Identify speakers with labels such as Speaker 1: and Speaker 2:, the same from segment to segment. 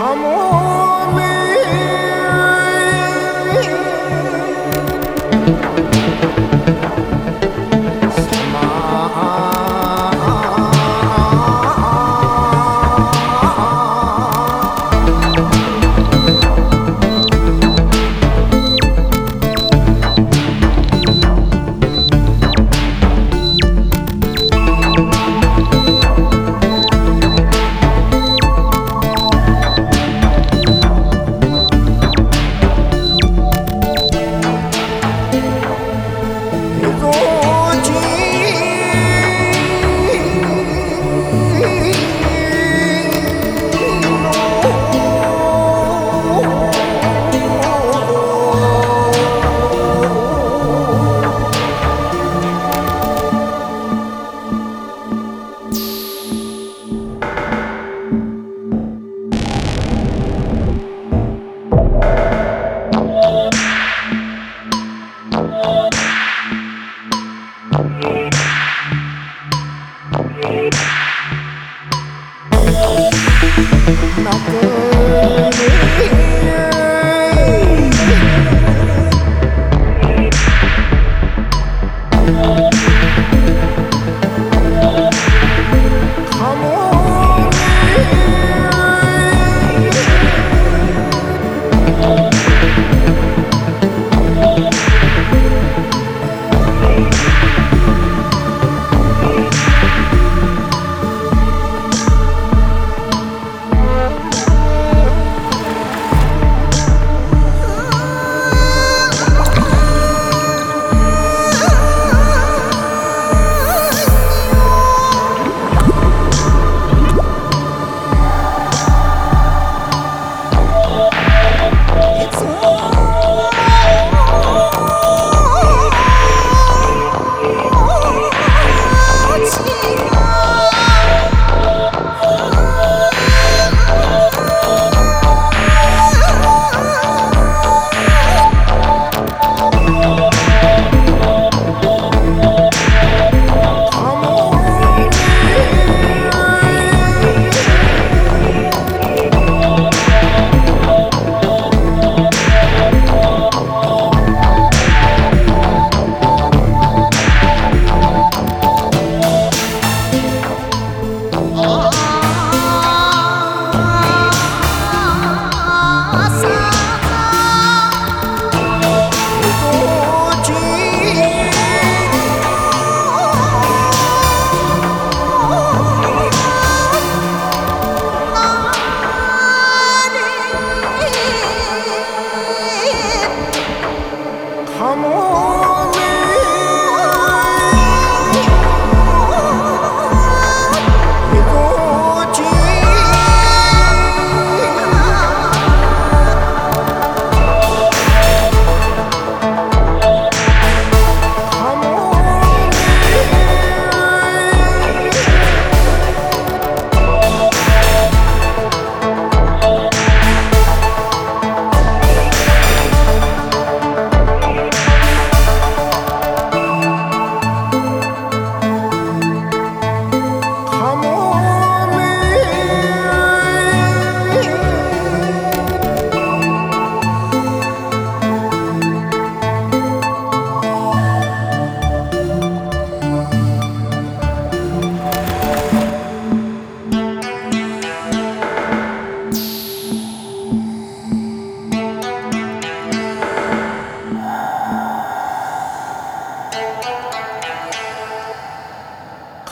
Speaker 1: সময় on, Come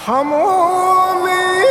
Speaker 1: Come on, man.